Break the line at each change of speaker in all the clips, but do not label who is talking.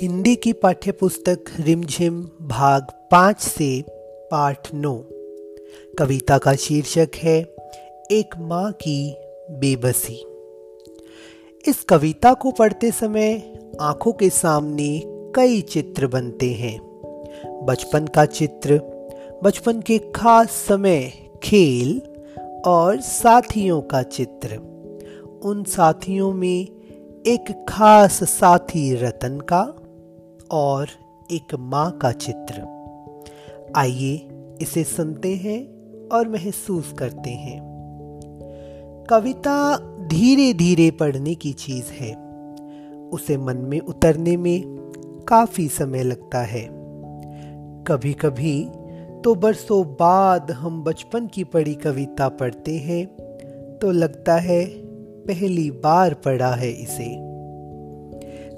हिंदी की पाठ्यपुस्तक रिमझिम भाग पाँच से पाठ नौ। कविता का शीर्षक है, एक माँ की बेबसी। इस कविता को पढ़ते समय आँखों के सामने कई चित्र बनते हैं। बचपन का चित्र, बचपन के खास समय खेल और साथियों का चित्र। उन साथियों में एक खास साथी रतन का और एक माँ का चित्र। आइए इसे सुनते हैं और महसूस करते हैं। कविता धीरे धीरे पढ़ने की चीज़ है। उसे मन में उतरने में काफ़ी समय लगता है। कभी कभी तो बरसों बाद हम बचपन की पढ़ी कविता पढ़ते हैं तो लगता है पहली बार पढ़ा है इसे।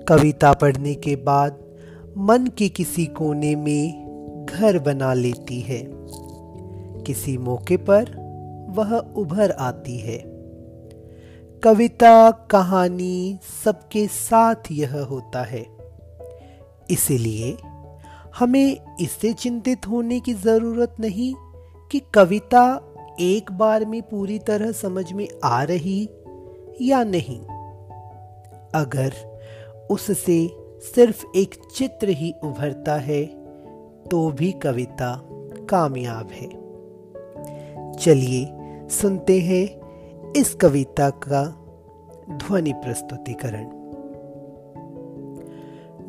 कविता पढ़ने के बाद मन के किसी कोने में घर बना लेती है। किसी मौके पर वह उभर आती है। कविता, कहानी सबके साथ यह होता है। इसलिए हमें इससे चिंतित होने की ज़रूरत नहीं कि कविता एक बार में पूरी तरह समझ में आ रही या नहीं। अगर उससे सिर्फ़ एक चित्र ही उभरता है तो भी कविता कामयाब है। चलिए सुनते हैं इस कविता का ध्वनि प्रस्तुतिकरण।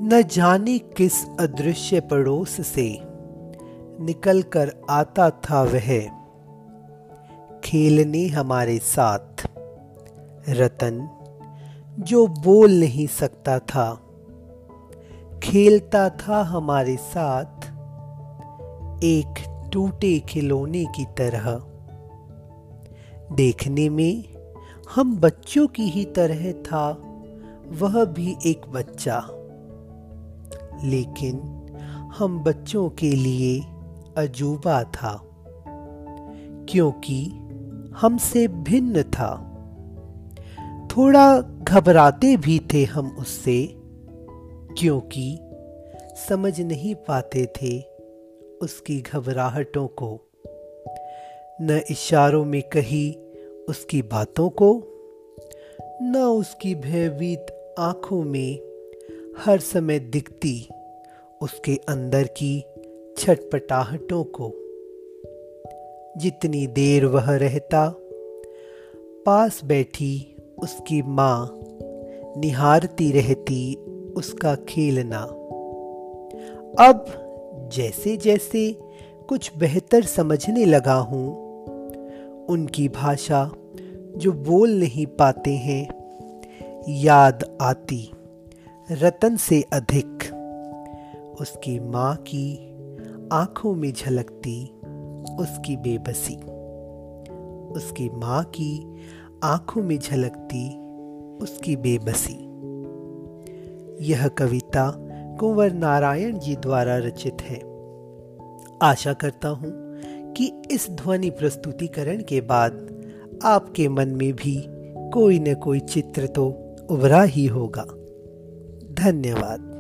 न जाने किस अदृश्य पड़ोस से निकल कर आता था वह। खेलने हमारे साथ, रतन, जो बोल नहीं सकता था। खेलता था हमारे साथ एक टूटे खिलौने की तरह। देखने में हम बच्चों की ही तरह था, वह भी एक बच्चा। लेकिन हम बच्चों के लिए अजूबा था, क्योंकि हमसे भिन्न था। थोड़ा घबराते भी थे हम उससे क्योंकि समझ नहीं पाते थे उसकी घबराहटों को। न इशारों में कही उसकी बातों को, न उसकी भयभीत आँखों में हर समय दिखती उसके अंदर की छटपटाहटों को। जितनी देर वह रहता, पास बैठी उसकी माँ निहारती रहती उसका खेलना। अब जैसे जैसे कुछ बेहतर समझने लगा हूँ, उनकी भाषा जो बोल नहीं पाते हैं, याद आती, रतन से अधिक। उसकी माँ की आँखों में झलकती उसकी बेबसी। उसकी माँ की आँखों में झलकती उसकी बेबसी। यह कविता कुंवर नारायण जी द्वारा रचित है। आशा करता हूँ कि इस ध्वनि प्रस्तुतिकरण के बाद आपके मन में भी कोई न कोई चित्र तो उभरा ही होगा। धन्यवाद।